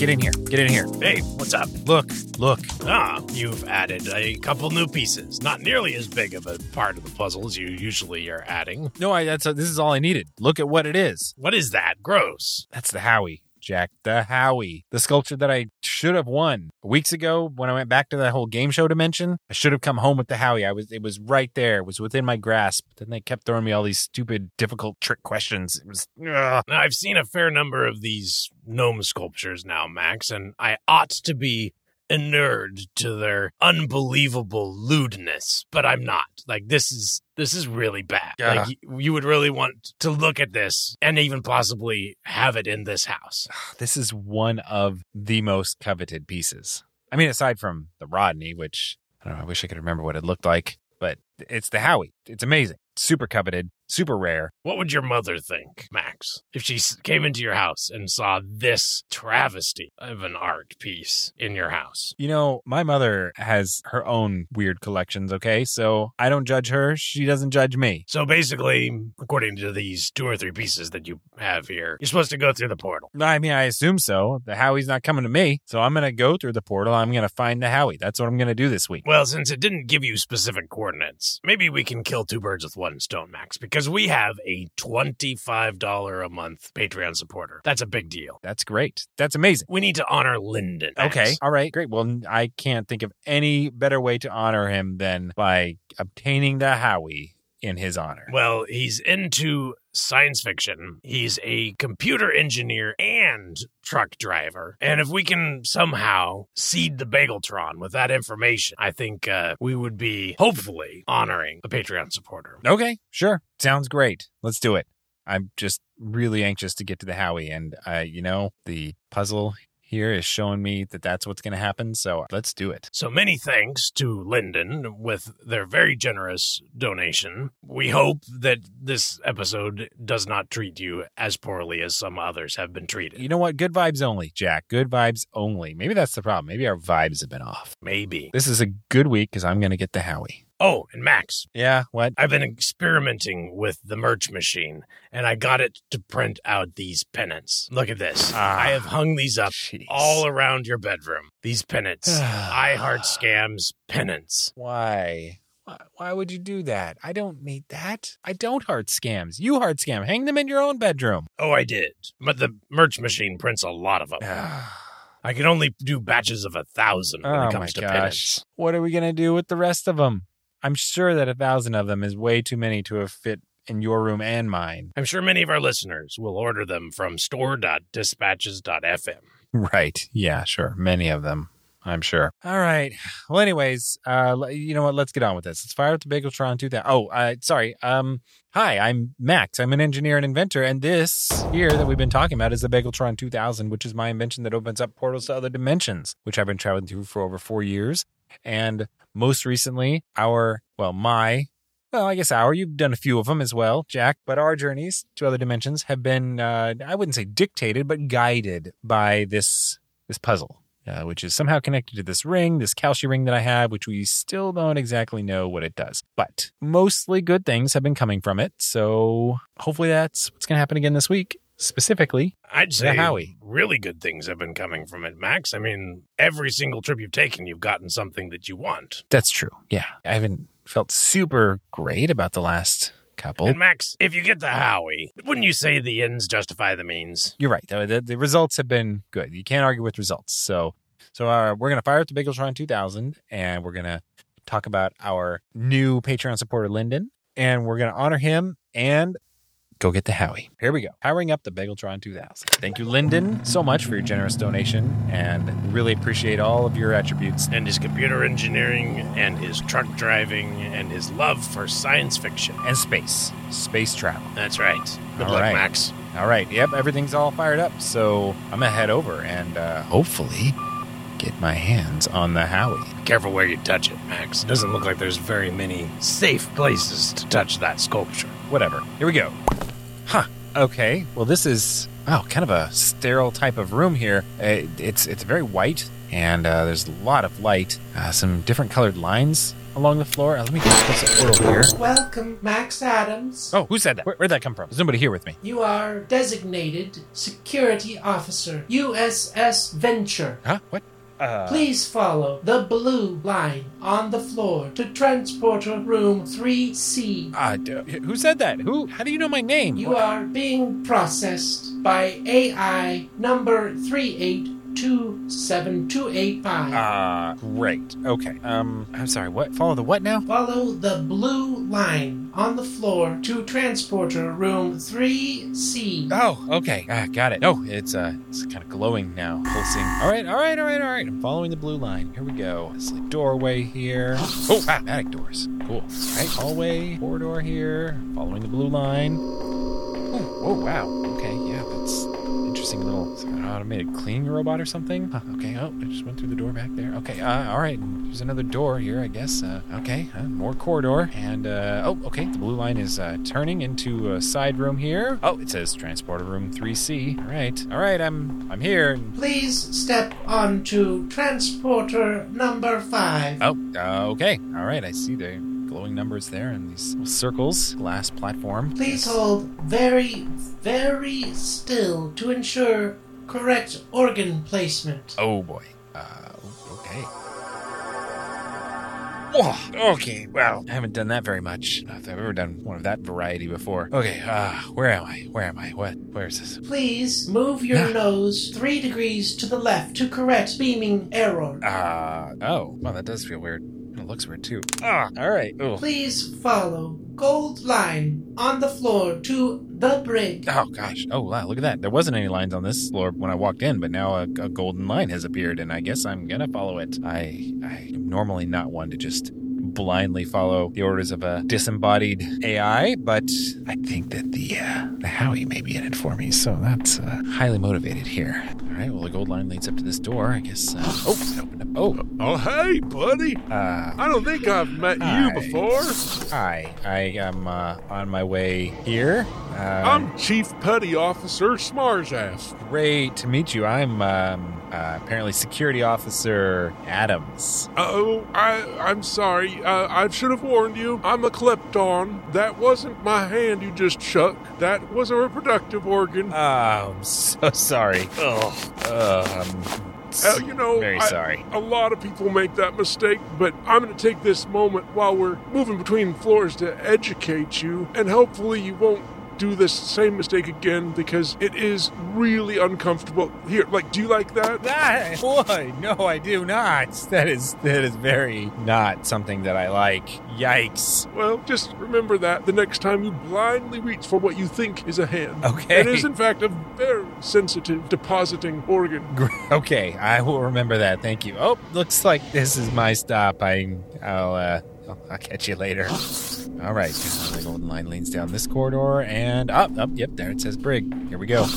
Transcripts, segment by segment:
Get in here. Get in here. Hey, what's up? Look, look. Ah, you've added a couple new pieces. Not nearly as big of a part of the puzzle as you usually are adding. No, I, that's this is all I needed. Look at what it is. What is that? Gross. That's the Howie, Jack. The Howie. The sculpture that I should have won weeks ago when I went back to that whole game show dimension. I should have come home with the Howie. I was. It was right there. It was within my grasp. Then they kept throwing me all these stupid, difficult trick questions. It was. Ugh. I've seen a fair number of these gnome sculptures now, Max, and I ought to be inured to their unbelievable lewdness, but I'm not. Like this is this is really bad. Yeah. Like you, you would really want to look at this and even possibly have it in this house. This is one of the most coveted pieces. I mean, aside from the Rodney, which I don't know. I wish I could remember what it looked like, but it's the Howie. It's amazing. Super coveted. Super rare. What would your mother think, Max, if she came into your house and saw this travesty of an art piece in your house? You know, my mother has her own weird collections, okay? So I don't judge her. She doesn't judge me. So basically, according to these two or three pieces that you have here, you're supposed to go through the portal. I mean, I assume so. The Howie's not coming to me. So I'm going to go through the portal. I'm going to find the Howie. That's what I'm going to do this week. Well, since it didn't give you specific coordinates, maybe we can kill two birds with one stone, Max, because we have a $25 a month Patreon supporter. That's a big deal. That's great. That's amazing. We need to honor Lyndon. Max. Okay. All right. Great. Well, I can't think of any better way to honor him than by obtaining the Howie in his honor. Well, he's into science fiction. He's a computer engineer and truck driver. And if we can somehow seed the Bageltron with that information, I think uh, we would be hopefully honoring a Patreon supporter. Okay. Sure. Sounds great. Let's do it. I'm just really anxious to get to the Howie. And, uh, you know, the puzzle here is showing me that that's what's going to happen. So let's do it. So many thanks to Lyndon with their very generous donation. We hope that this episode does not treat you as poorly as some others have been treated. You know what? Good vibes only, Jack. Good vibes only. Maybe that's the problem. Maybe our vibes have been off. Maybe. This is a good week because I'm going to get the Howie. Oh, and Max, Yeah. What? I've been experimenting with the merch machine and I got it to print out these pennants. Look at this. Ah. I have hung these up Jeez. all around your bedroom. These pennants. I heart scams pennants. Why? Why- would you do that? I don't need that. I don't heart scams. You heart scam. Hang them in your own bedroom. Oh, I did. But the merch machine prints a lot of them. I can only do batches of a thousand when oh it comes to gosh. pennants. What are we going to do with the rest of them? I'm sure that a thousand of them is way too many to have fit in your room and mine. I'm sure many of our listeners will order them from store.dispatches.fm. Right. Yeah, sure. Many of them. I'm sure. All right. Well, anyways, uh, you know what? Let's get on with this. Let's fire up the Bageltron 2000. Oh, uh, sorry. Um, hi, I'm Max. I'm an engineer and inventor, and this here that we've been talking about is the Bageltron 2000, which is my invention that opens up portals to other dimensions, which I've been traveling through for over four years. And most recently, our, well, my, well, I guess our, you've done a few of them as well, Jack, but our journeys to other dimensions have been, uh, I wouldn't say dictated, but guided by this, this puzzle. Uh, which is somehow connected to this ring, this Kalshi ring that I have, which we still don't exactly know what it does. But mostly good things have been coming from it. So hopefully that's what's going to happen again this week. Specifically, I'd say Howie. really good things have been coming from it, Max. I mean, every single trip you've taken, you've gotten something that you want. that's true. Yeah. I haven't felt super great about the last couple. And Max, if you get the Howie, wouldn't you say the ends justify the means? You're right. The, the, the results have been good. You can't argue with results. So, so uh, we're going to fire up the Bageltron 2000 and we're going to talk about our new Patreon supporter, Lyndon, and we're going to honor him and go get the Howie. Here we go. Powering up the Bageltron 2000. Thank you, Lyndon, so much for your generous donation and really appreciate all of your attributes. And his computer engineering and his truck driving and his love for science fiction. And space, space travel. That's right. Good All luck, right. Max. All right. Yep. Everything's all fired up. So I'm going to head over and uh, hopefully get my hands on the Howie. Careful where you touch it, Max. It Doesn't look like there's very many safe places to touch that sculpture. Whatever. Here we go. Huh. Okay. Well, this is oh, kind of a sterile type of room here. Uh, it's it's very white, and uh, there's a lot of light. Uh, some different colored lines along the floor. Uh, let me get close portal here. Welcome, Max Adams. Oh, who said that? Where, where'd that come from? Is nobody here with me. You are designated security officer, USS Venture. Huh? What? Uh, Please follow the blue line on the floor to transporter room 3C. Uh, d- who said that? Who? How do you know my name? You are being processed by AI number 3827285. Uh, great. Okay. Um, I'm sorry. What? Follow the what now? Follow the blue line on the floor to transporter room 3C. Oh, okay. Ah, got it. Oh, it's uh, it's kind of glowing now, pulsing. All right, all right, all right, all right. I'm following the blue line. Here we go. It's like doorway here. Oh, ah, attic doors. Cool. All right, hallway, corridor here. Following the blue line. Oh, oh wow. Okay, interesting little is that an automated cleaning robot or something. Huh, okay. Oh, I just went through the door back there. Okay. Uh, all right. There's another door here, I guess. Uh, okay. Uh, more corridor. And uh, oh, okay. The blue line is uh, turning into a side room here. Oh, it says transporter room 3C. All right. All right. I'm I'm here. Please step onto transporter number 5. Oh, uh, okay. All right. I see the glowing numbers there and these little circles, glass platform. Please hold very, very still to ensure correct organ placement. Oh boy. Uh, okay. Whoa, okay, well, I haven't done that very much. I've ever done one of that variety before. Okay, uh, where am I? Where am I? What? Where is this? Please move your Ah. nose three degrees to the left to correct beaming error. Uh, oh, well, that does feel weird. It looks weird too. Ah, all right. Oh, Please follow gold line on the floor to the brig. oh gosh. Oh, wow, look at that. There wasn't any lines on this floor when I walked in, but now a, a golden line has appeared, and I guess I'm gonna follow it. I, I'm normally not one to just blindly follow the orders of a disembodied AI, but I think that the uh, the Howie may be in it for me, so that's uh, highly motivated here. Right, well, the gold line leads up to this door. I guess. Uh, oh, it opened up. Oh, Oh, hey, buddy. uh, I don't think I've met Hi. you before. hi. I am uh, on my way here. Uh, I'm Chief Petty Officer Smarzass. great to meet you. I'm um, uh, apparently Security Officer Adams. Oh, I, I'm sorry. Uh, I should have warned you. I'm a klepton. That wasn't my hand you just shook. That was a reproductive organ. Oh, I'm so sorry. Ugh. I'm Uh, you know, very I- sorry. A lot of people make that mistake, but I'm going to take this moment while we're moving between floors to educate you, and hopefully you won't do this same mistake again because it is really uncomfortable. Here, like, do you like that? Ah, boy, no, I do not. That is that is very not something that I like. Yikes. Well, just remember that the next time you blindly reach for what you think is a hand. Okay. It is, in fact, a very sensitive depositing organ. Okay, I will remember that. Thank you. Oh, looks like this is my stop. I, I'll, uh, I'll, catch you later. All right, the golden line leads down this corridor and up, up. Yep, there it says brig. Here we go.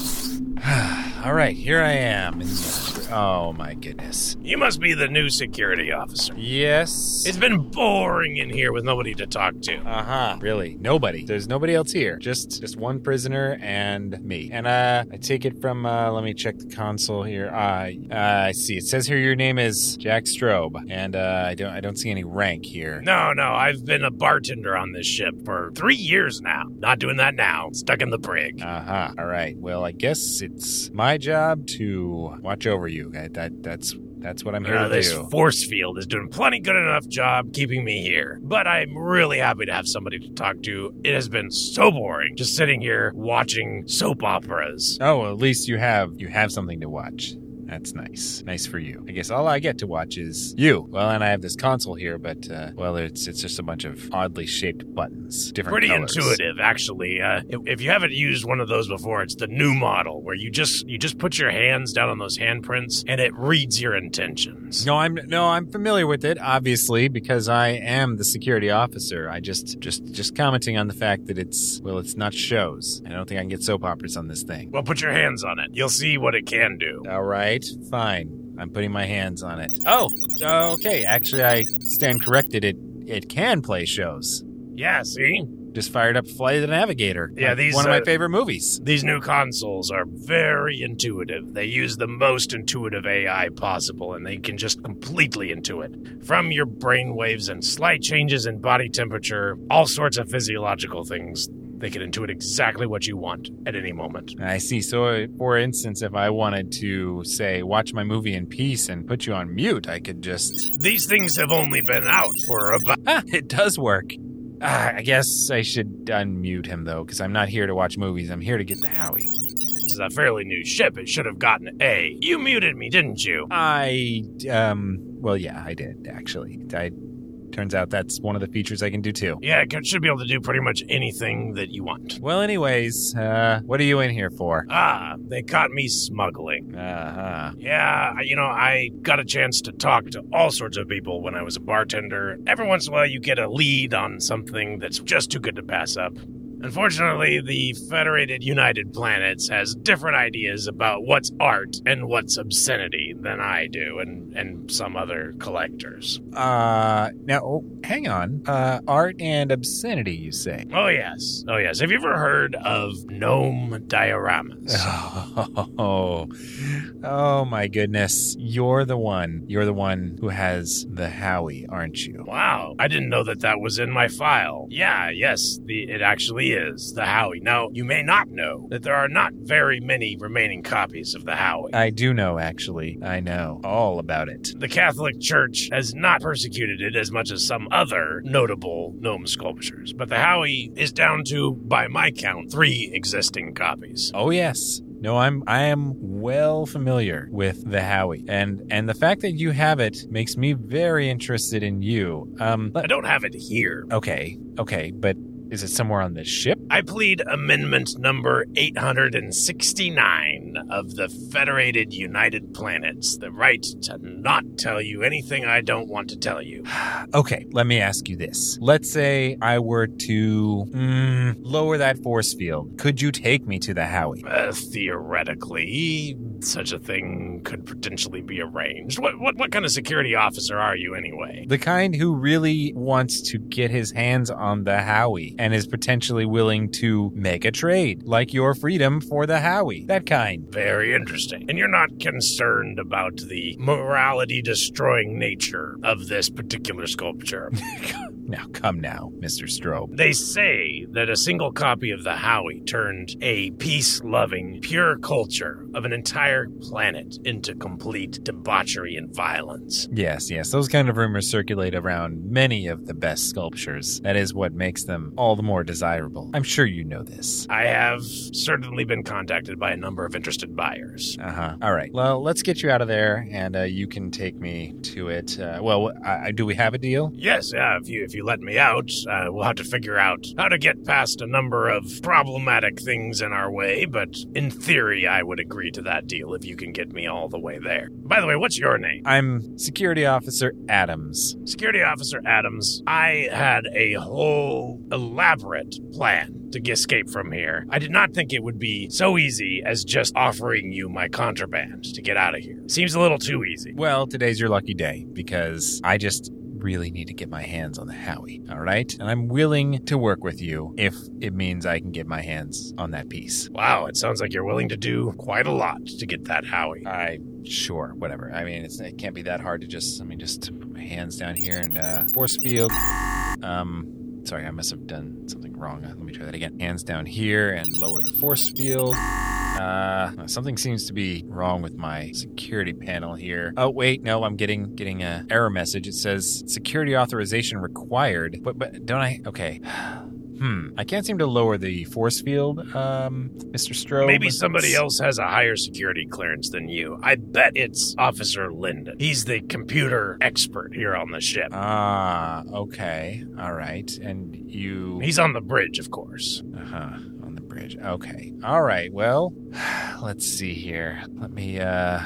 Ah. All right, here I am. In the, oh my goodness. You must be the new security officer. Yes. It's been boring in here with nobody to talk to. Uh huh. Really? Nobody. There's nobody else here. Just just one prisoner and me. And uh, I take it from. Uh, let me check the console here. Uh, uh, I see. It says here your name is Jack Strobe, and uh, I don't I don't see any rank here. No, no, I've been a bartender on this ship for three years now. Not doing that now. Stuck in the brig. Uh huh. All right. Well, I guess it's my job to watch over you. That, that that's that's what I'm here Uh, to this do. force field is doing plenty good enough job keeping me here. But I'm really happy to have somebody to talk to. It has been so boring just sitting here watching soap operas. Oh, well, at least you have you have something to watch. That's nice. Nice for you. I guess all I get to watch is you. Well, and I have this console here, but uh, well, it's it's just a bunch of oddly shaped buttons, different Pretty colors. intuitive, actually. Uh, if, if you haven't used one of those before, it's the new model where you just you just put your hands down on those handprints and it reads your intentions. No, I'm no, I'm familiar with it, obviously, because I am the security officer. I just just just commenting on the fact that it's well, it's not shows. I don't think I can get soap operas on this thing. Well, put your hands on it. You'll see what it can do. All right, fine. I'm putting my hands on it. Oh, uh, okay. Actually, I stand corrected. It it can play shows. Yeah, see? just fired up Flight of the Navigator. Yeah, these, one of my uh, favorite movies. These new consoles are very intuitive. They use the most intuitive AI possible, and they can just completely intuit from your brain waves and slight changes in body temperature, all sorts of physiological things. They can intuit exactly what you want at any moment. I see. So, for instance, if I wanted to say watch my movie in peace and put you on mute, I could just. These things have only been out for about. It does work. Ah, I guess I should unmute him though, because I'm not here to watch movies. I'm here to get the Howie. This is a fairly new ship. It should have gotten A. You muted me, didn't you? I um. Well, yeah, I did actually. I turns out that's one of the features I can do too. Yeah, it should be able to do pretty much anything that you want. Well, anyways, uh, what are you in here for? Ah, they caught me smuggling. Uh huh. Yeah, you know, I got a chance to talk to all sorts of people when I was a bartender. Every once in a while, you get a lead on something that's just too good to pass up. Unfortunately, the Federated United Planets has different ideas about what's art and what's obscenity than I do and, and some other collectors. Uh, now, oh, hang on. Uh, art and obscenity, you say? Oh, yes. Oh, yes. Have you ever heard of gnome dioramas? Oh, oh my goodness. You're the one. You're the one who has the Howie, aren't you? Wow, I didn't know that that was in my file. Yeah, yes, the, it actually is, the Howie. Now, you may not know that there are not very many remaining copies of the Howie. I do know, actually. I know all about it. the Catholic Church has not persecuted it as much as some other notable gnome sculptures, but the Howie is down to, by my count, three existing copies. Oh yes. No, I'm I am well familiar with the Howie, and and the fact that you have it makes me very interested in you. Um, I don't have it here. okay, okay, but is it somewhere on the ship? I plead amendment number 869 of the Federated United Planets, the right to not tell you anything I don't want to tell you. Okay, let me ask you this. Let's say I were to mm, lower that force field. Could you take me to the Howie? Uh, theoretically, such a thing could potentially be arranged. What, what what kind of security officer are you anyway? The kind who really wants to get his hands on the Howie and is potentially willing to make a trade, like your freedom for the Howie. That kind. Very interesting. And you're not concerned about the morality destroying nature of this particular sculpture. Now, come now, Mr. Strobe. They say that a single copy of the Howie turned a peace loving, pure culture of an entire planet into complete debauchery and violence. Yes, yes, those kind of rumors circulate around many of the best sculptures. That is what makes them all the more desirable. I'm sure you know this. I have certainly been contacted by a number of interested buyers. Uh huh. All right. Well, let's get you out of there, and uh, you can take me to it. Uh, well, I, I, do we have a deal? Yes, yeah, if you if you let me out, uh, we'll have to figure out how to get past a number of problematic things in our way, but in theory, I would agree to that deal if you can get me all the way there. By the way, what's your name? I'm Security Officer Adams. Security Officer Adams, I had a whole elaborate plan to escape from here. I did not think it would be so easy as just offering you my contraband to get out of here. Seems a little too easy. Well, today's your lucky day because I just really need to get my hands on the Howie, all right? And I'm willing to work with you if it means I can get my hands on that piece. Wow, it sounds like you're willing to do quite a lot to get that Howie. I sure, whatever. I mean, it's, it can't be that hard to just. I mean, just put my hands down here and uh, force field. Um, sorry, I must have done something wrong. Uh, Let me try that again. Hands down here and lower the force field. Uh, something seems to be wrong with my security panel here. Oh wait, no, I'm getting getting a error message. It says security authorization required. But but don't I? Okay. Hmm. I can't seem to lower the force field, um, Mr. Strobe. Maybe somebody else has a higher security clearance than you. I bet it's Officer Linden. He's the computer expert here on the ship. Ah, okay. All right. And you. He's on the bridge, of course. Uh huh. On the bridge. Okay. All right. Well, let's see here. Let me, uh,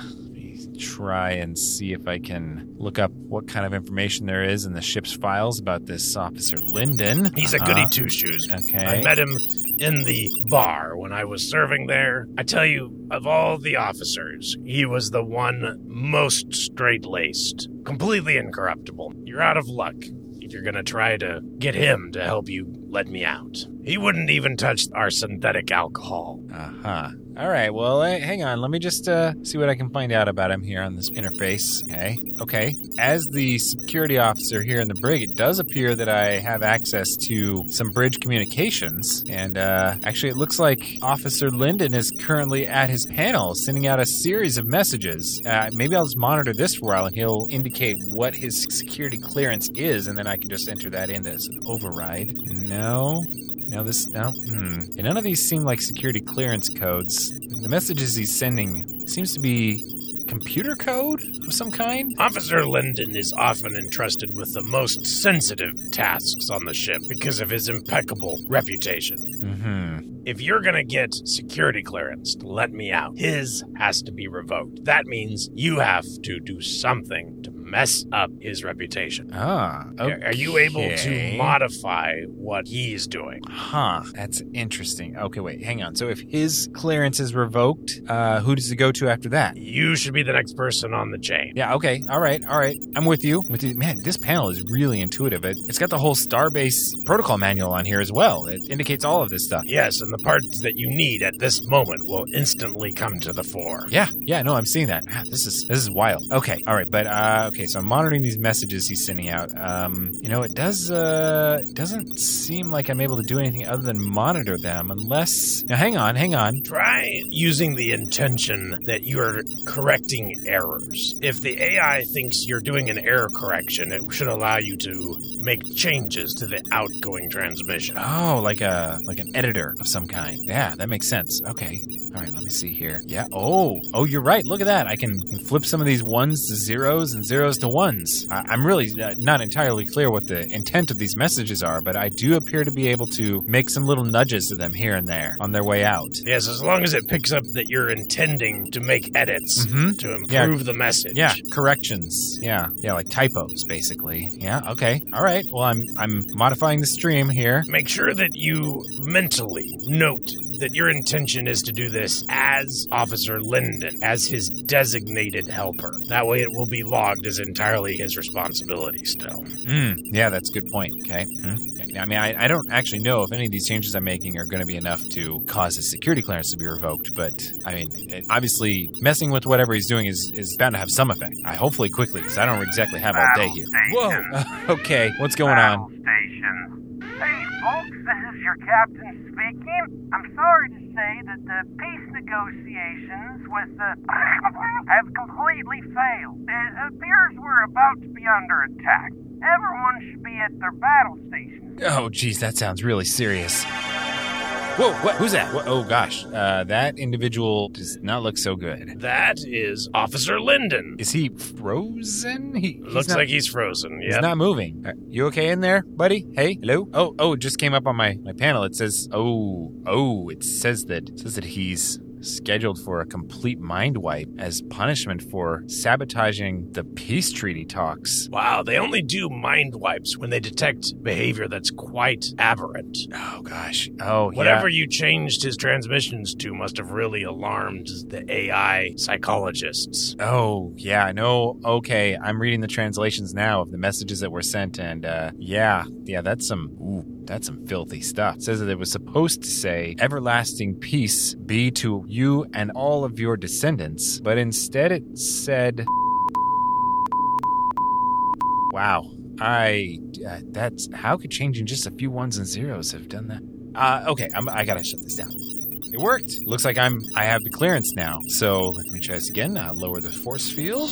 try and see if I can look up what kind of information there is in the ship's files about this Officer Linden. He's a Uh-huh. goody two shoes. Okay. I met him in the bar when I was serving there. I tell you, of all the officers, he was the one most straight laced, completely incorruptible. You're out of luck if you're going to try to get him to help you let me out. He wouldn't even touch our synthetic alcohol. Uh huh. All right. Well, eh, hang on. Let me just uh, see what I can find out about him here on this interface. Okay. Okay. As the security officer here in the brig, it does appear that I have access to some bridge communications. And uh, actually, it looks like Officer Linden is currently at his panel sending out a series of messages. Uh, maybe I'll just monitor this for a while and he'll indicate what his security clearance is, and then I can just enter that in as an override. No. No, Now this no. Hmm. And none of these seem like security clearance codes. The messages he's sending seems to be computer code of some kind. Officer Linden is often entrusted with the most sensitive tasks on the ship because of his impeccable reputation. Mm-hmm. If you're gonna get security clearance to let me out, his has to be revoked. That means you have to do something to mess up his reputation. Ah. Okay. Are you able to modify what he's doing? Huh. That's interesting. Okay, wait. Hang on. So if his clearance is revoked, uh, who does it go to after that? You should be the next person on the chain. Yeah. Okay. All right. All right. I'm with you. With you. Man, this panel is really intuitive. It, it's got the whole Starbase protocol manual on here as well. It indicates all of this stuff. Yes, and the parts that you need at this moment will instantly come to the fore. Yeah, yeah, no, I'm seeing that. Ah, This is this is wild. Okay, all right, but uh, okay, so I'm monitoring these messages he's sending out. Um, you know, it does uh, it doesn't seem like I'm able to do anything other than monitor them, unless. Now, hang on, hang on. Try using the intention that you're correcting errors. If the AI thinks you're doing an error correction, it should allow you to make changes to the outgoing transmission. Oh, like a like an editor of some kind. Yeah, that makes sense. Okay. All right, let me see here. Yeah. Oh, oh, you're right. Look at that. I can, can flip some of these ones to zeros and zeros to ones. I, I'm really uh, not entirely clear what the intent of these messages are, but I do appear to be able to make some little nudges to them here and there on their way out. Yes, as long as it picks up that you're intending to make edits Mhm. to Yeah. improve the message. Yeah, corrections. Yeah, yeah, like typos, basically. Yeah. Okay. All right. Well, I'm I'm modifying the stream here. Make sure that you mentally note that your intention is to do this as Officer Linden, as his designated helper. That way it will be logged as entirely his responsibility still. Mm, yeah, that's a good point. Okay. Hmm. I mean, I, I don't actually know if any of these changes I'm making are going to be enough to cause his security clearance to be revoked, but I mean, it, obviously, messing with whatever he's doing is, is bound to have some effect. I hopefully quickly, because I don't exactly have all day here. Whoa. okay. What's going on? Station. Hey, folks, this is your captain speaking. I'm sorry to say that the peace negotiations with the have completely failed. It appears we're about to be under attack. Everyone should be at their battle stations. Oh, geez, that sounds really serious. Whoa, what? Who's that? What? Oh, gosh. Uh, that individual does not look so good. That is Officer Linden. Is he frozen? He he's Looks not- like he's frozen. He's Yep. not moving. Uh, You okay in there, buddy? Hey, hello. Oh, oh, it just came up on my my panel. It says, oh, oh, it says that it says that he's scheduled for a complete mind wipe as punishment for sabotaging the peace treaty talks. Wow, they only do mind wipes when they detect behavior that's quite aberrant. Oh gosh. Oh, Whatever yeah. you changed his transmissions to must have really alarmed the AI psychologists. Oh, yeah, no, okay. I'm reading the translations now of the messages that were sent, and uh, yeah, yeah, that's some, ooh, that's some filthy stuff. It says that it was supposed to say, everlasting peace be to you and all of your descendants, but instead it said, wow, I, uh, that's, how could changing just a few ones and zeros have done that? Uh, okay, I'm, I gotta shut this down. It worked. Looks like I'm I have the clearance now. So let me try this again. Uh, lower the force field.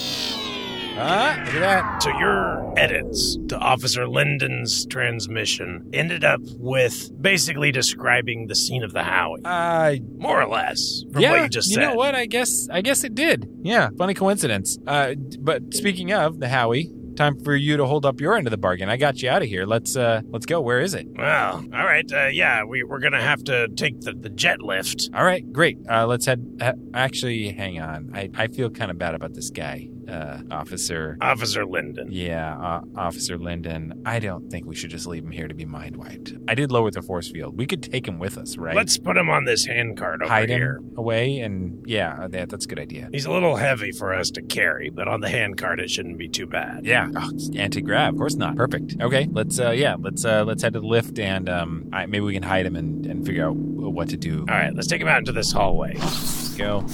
Ah, look at that. So your edits to Officer Linden's transmission ended up with basically describing the scene of the Howie, Uh, more or less, from yeah. what you just said. You know what? I guess I guess it did. Yeah, funny coincidence. Uh, but speaking of the Howie, time for you to hold up your end of the bargain. I got you out of here. Let's uh, let's go. Where is it? Well, all right, uh, yeah, we, we're gonna have to take the, the jet lift. All right, great. Uh, let's head. Uh, actually, hang on. I, I feel kind of bad about this guy. Uh, Officer. Officer Linden. Yeah, uh, Officer Linden. I don't think we should just leave him here to be mind wiped. I did lower the force field. We could take him with us, right? Let's put him on this hand cart over hide here. him away, and yeah, that, that's a good idea. He's a little heavy for us to carry, but on the hand cart it shouldn't be too bad. Yeah, oh, anti grav. Of course not. Perfect. Okay, let's uh, yeah, let's uh, let's head to the lift, and um, I, maybe we can hide him and, and figure out what to do. All right, let's take him out into this hallway. Let's go.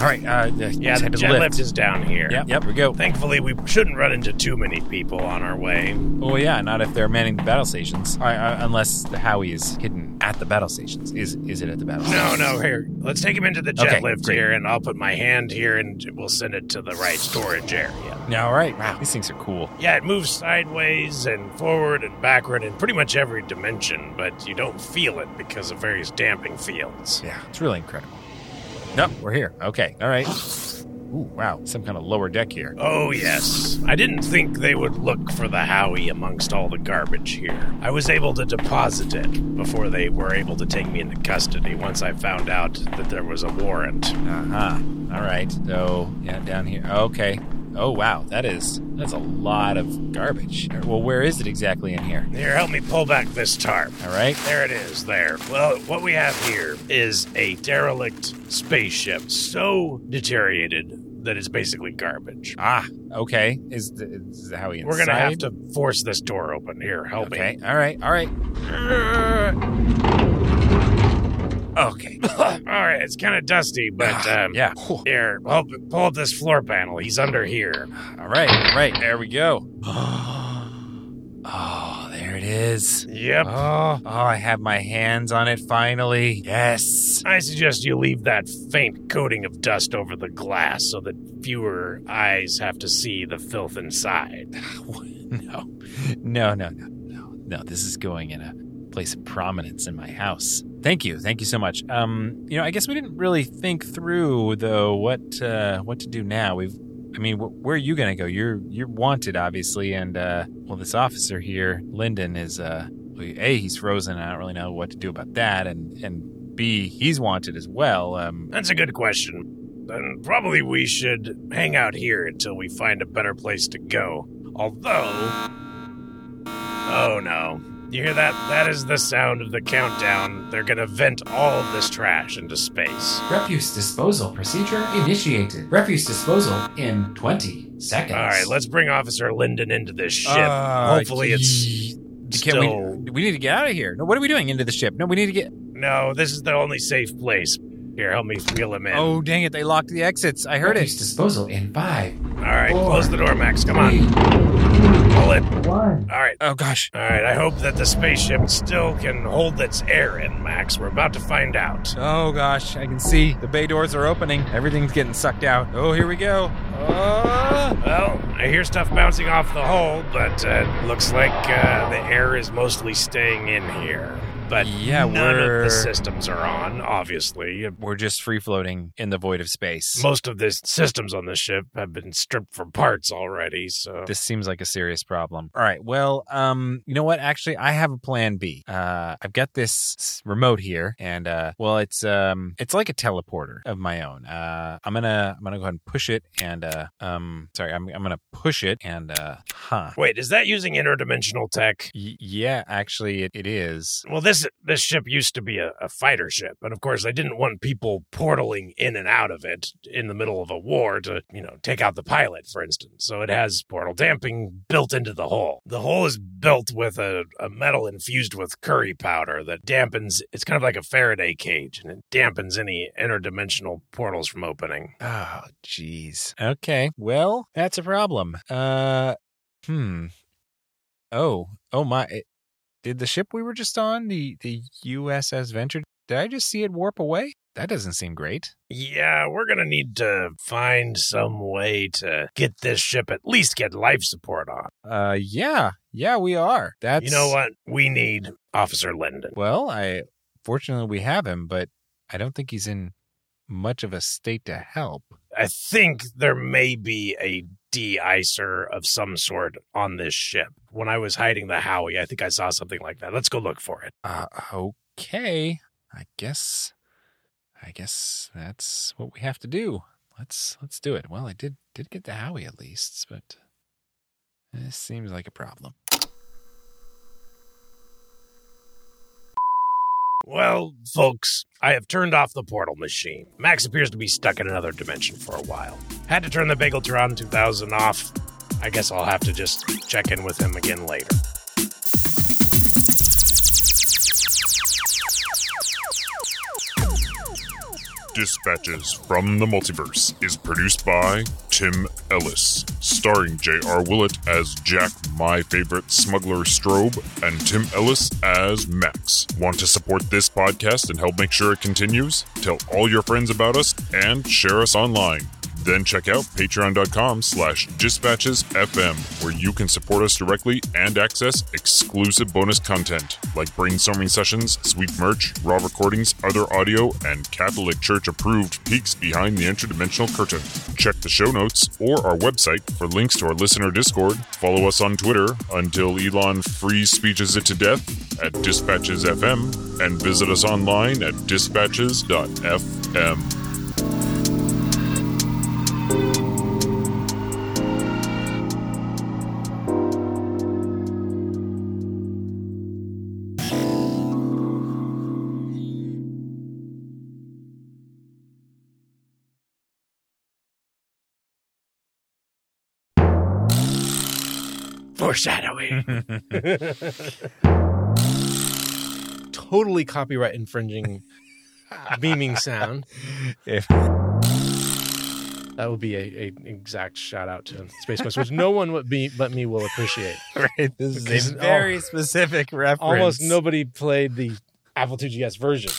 All right. Uh, Yeah, let's the jet the lift is down here. Yep. Yep. Here we go. Thankfully, we shouldn't run into too many people on our way. Oh yeah, not if they're manning the battle stations, I, I, unless the Howie is hidden at the battle stations. Is is it at the battle? No, stations? no, here. Let's take him into the jet Okay, lift great. here, and I'll put my hand here, and we'll send it to the right storage area. Yeah, all right. Wow, these things are cool. Yeah, it moves sideways and forward and backward in pretty much every dimension, but you don't feel it because of various damping fields. Yeah, it's really incredible. Nope, we're here. Okay, all right. Ooh, wow, some kind of lower deck here. Oh, yes. I didn't think they would look for the Howie amongst all the garbage here. I was able to deposit it before they were able to take me into custody once I found out that there was a warrant. Uh huh. All right. So yeah, down here. Okay. Oh wow, that is that's a lot of garbage. Well, where is it exactly in here? Here, help me pull back this tarp. All right. There it is, there. Well, what we have here is a derelict spaceship so deteriorated that it's basically garbage. Ah, okay. Is the, is Howie inside? We're gonna have to force this door open. Here, help Okay. me. All right. All right. Okay. All right, it's kind of dusty, but um, yeah. Here, help, pull up this floor panel. He's under here. All right. All right. There we go. Oh, there it is. Yep. Oh, oh, I have my hands on it finally. Yes. I suggest you leave that faint coating of dust over the glass so that fewer eyes have to see the filth inside. No, no, no, no, no, no. This is going in a place of prominence in my house. Thank you, thank you so much. Um, you know, I guess we didn't really think through though what uh, what to do now. We've, I mean, wh- where are you gonna go? You're you're wanted, obviously, and uh, well, this officer here, Lyndon, is uh, a he's frozen. I don't really know what to do about that, and and b he's wanted as well. Um, That's a good question. Then probably we should hang out here until we find a better place to go. Although. Oh no. You hear that? That is the sound of the countdown. They're gonna vent all of this trash into space. Refuse disposal procedure initiated. Refuse disposal in 20 seconds. All right, let's bring Officer Linden into this ship. uh, Hopefully, it's ye- still. We? We need to get out of here. No, what are we doing into the ship? No, we need to get. No, this is the only safe place. Here, help me wheel him in. Oh, dang it! They locked the exits. I heard Refuse it. disposal in 5, all right, four, close the door, Max. Come on, 3, pull it. 1. All right. Oh gosh. All right, I hope that the spaceship still can hold its air in, Max. We're about to find out. Oh gosh, I can see the bay doors are opening. Everything's getting sucked out. Oh, here we go. Oh. Well, I hear stuff bouncing off the hull, but uh, looks like uh, the air is mostly staying in here. But Yeah, none of the systems are on, obviously. We're just free floating in the void of space. Most of the systems on the ship have been stripped for parts already, so. This seems like a serious problem. All right. Well, um, you know what? Actually, I have a plan B. Uh, I've got this remote here, and uh, well, it's um, it's like a teleporter of my own. Uh, I'm gonna I'm gonna go ahead and push it, and uh, um, sorry, I'm I'm gonna push it, and uh, huh. Wait, is that using interdimensional tech? Y- yeah, actually, it, it is. Well, this this ship used to be a, a fighter ship, and of course, they didn't want people portaling in and out of it in the middle of a war to, you know, take out the pilot, for instance. So it has portal damping built into the hull. The hull is built with a, a metal infused with curry powder that dampens. It's kind of like a Faraday cage, and it dampens any interdimensional portals from opening. Oh, jeez. Okay. Well, that's a problem. Uh, hmm. Oh, oh my. Did the ship we were just on, the the USS Venture, did I just see it warp away? That doesn't seem great. Yeah, we're gonna need to find some way to get this ship at least get life support on. Uh, yeah, yeah, we are. That's You know what? We need Officer Linden. Well, I fortunately we have him, but I don't think he's in much of a state to help. I think there may be a de-icer of some sort on this ship. When I was hiding the Howie, I think I saw something like that. Let's go look for it. Uh, okay. I guess, I guess that's what we have to do. let's let's do it. Well, I did did get the Howie at least, but this seems like a problem. Well, folks, I have turned off the portal machine. Max appears to be stuck in another dimension for a while. Had to turn the Bageltron 2000 off. I guess I'll have to just check in with him again later. Dispatches from the Multiverse is produced by Tim Ellis, starring J.R. Willett as Jack, my favorite smuggler Strobe, and Tim Ellis as Max. Want to support this podcast and help make sure it continues? Tell all your friends about us and share us online. Then check out patreon.com slash dispatchesfm, where you can support us directly and access exclusive bonus content like brainstorming sessions, sweet merch, raw recordings, other audio, and Catholic Church approved peeks behind the interdimensional curtain. Check the show notes or our website for links to our listener Discord. Follow us on Twitter until Elon free speeches it to death at dispatchesfm, and visit us online at dispatches.fm. Foreshadowing. Totally copyright infringing beaming sound. If That would be a, a exact shout out to Space Quest, which no one would be but me will appreciate. right, this is a very specific reference. Almost nobody played the Apple IIGS version.